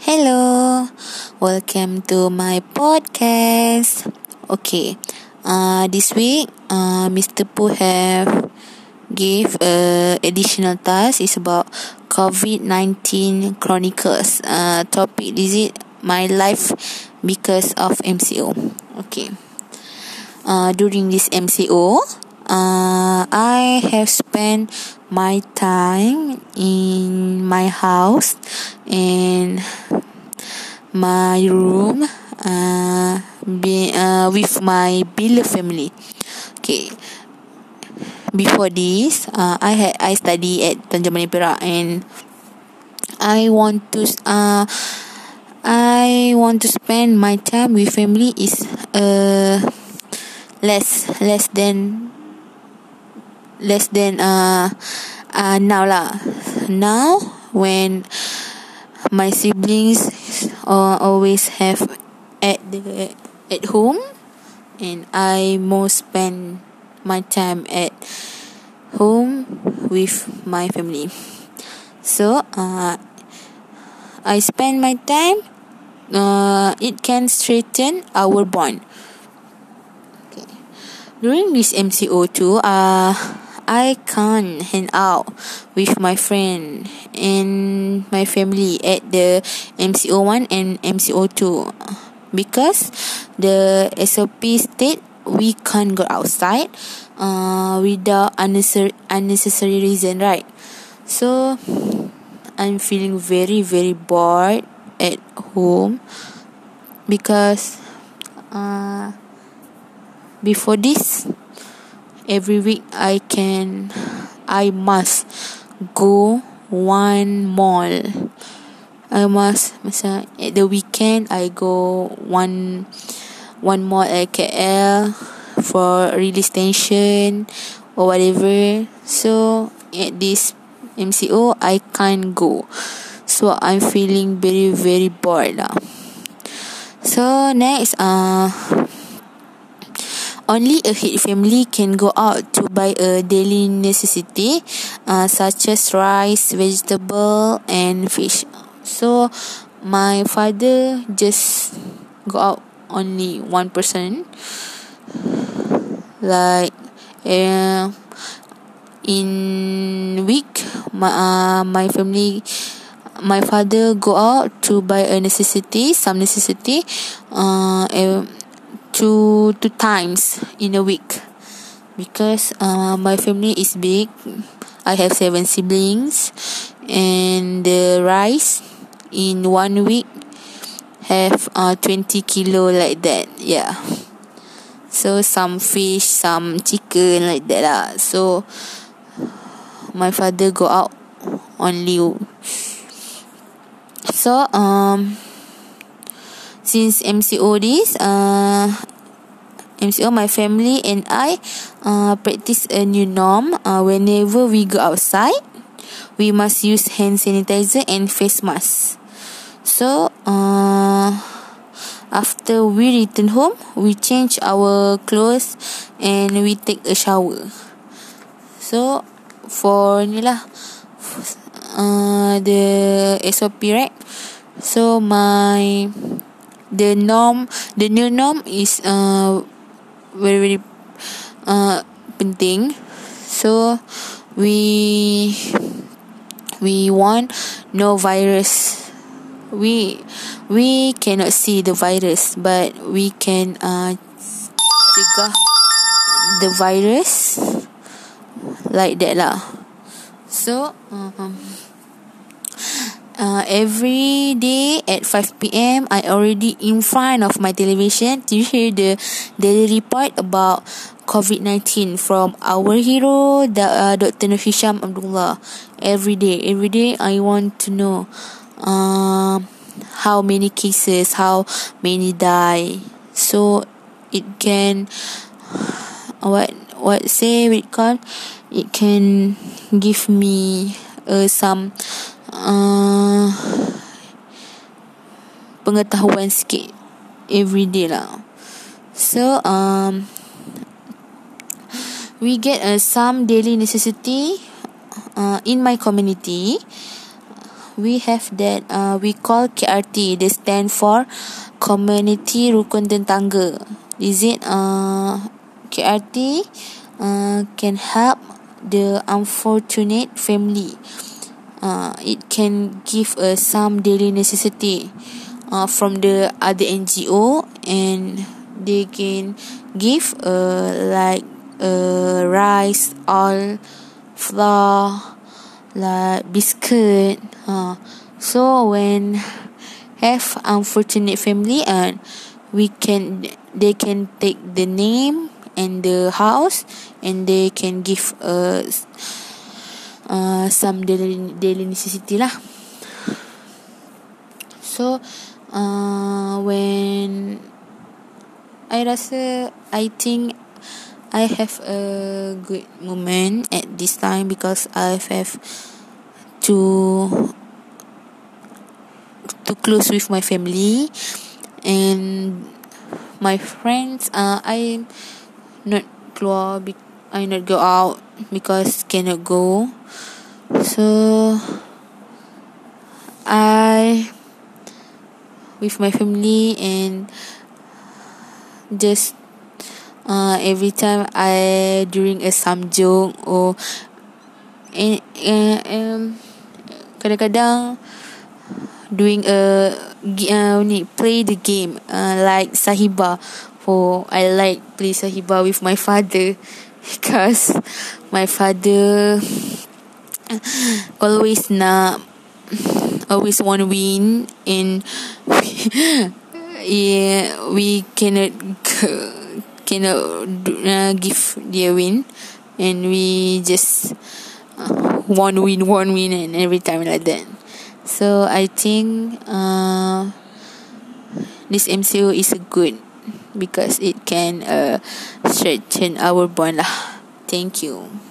Hello, welcome to my podcast. Okay, uh, this week, uh, Mr. Pooh have give a additional task. It's about COVID nineteen chronicles. Uh, topic is it my life because of MCO. Okay. Uh, during this MCO, uh, I have spent my time in my house and my room uh, be, uh, with my beloved family. Okay. Before this, uh, I had I study at Tanjung Perak and I want to uh, I want to spend my time with family is uh less less than less than uh uh now lah. Now when my siblings uh, always have at the at home and I most spend my time at home with my family. So uh, I spend my time uh, it can straighten our bond. During this MCO2 uh, I can't hang out with my friend and my family at the MCO1 and MCO2 because the SOP state we can't go outside uh, without unnecessary, unnecessary reason, right? So I'm feeling very, very bored at home because uh, before this every week I can I must go one mall. I must masa at the weekend I go one one mall at KL for release tension or whatever. So at this MCO I can't go. So I'm feeling very very bored lah. So next uh only a head family can go out to buy a daily necessity uh, such as rice, vegetable and fish. So my father just go out only one person like uh, in week my uh, my family my father go out to buy a necessity some necessity uh, two two times in a week because uh, my family is big. I have seven siblings, and the rice in one week have uh, 20 kilo like that. Yeah. So some fish, some chicken like that lah. So my father go out only. So um since MCO this uh MCO my family and I uh practice a new norm. Uh whenever we go outside we must use hand sanitizer and face mask. So uh after we return home we change our clothes and we take a shower. So for ni lah uh, the SOP right? So my the norm the new norm is uh very very uh penting. So we we want no virus. We we cannot see the virus but we can uh cegah the virus like that lah. So um uh, every day at 5 p.m. I already in front of my television to hear the daily report about COVID-19 from our hero, the, uh, Dr. Nafisham Abdullah. Every day, every day I want to know uh, how many cases, how many die. So it can what what say we call it can give me uh, some uh, pengetahuan sikit everyday lah. So um we get uh, some daily necessity uh, in my community we have that uh, we call KRT. They stand for Community Rukun Tangga. Is it uh, KRT uh, can help the unfortunate family. Uh, it can give us uh, some daily necessity uh, from the other NGO and they can give uh, like uh, rice, oil, flour, like biscuit. Uh, so when have unfortunate family and we can they can take the name and the house and they can give us uh, some daily daily necessity lah. So uh, when I rasa I think I have a good moment at this time because I have to to close with my family and my friends uh, I not keluar be- I not go out because cannot go. So I with my family and just uh, every time I during a joke or and, and, um, kadang-kadang doing a uh, ni play the game uh, like sahiba. For I like play sahiba with my father because my father always nak always want win and yeah we cannot cannot uh, give their win and we just uh, one win one win and every time like that. So I think uh, this MCO is a good because it can uh, strengthen our bond lah. Thank you.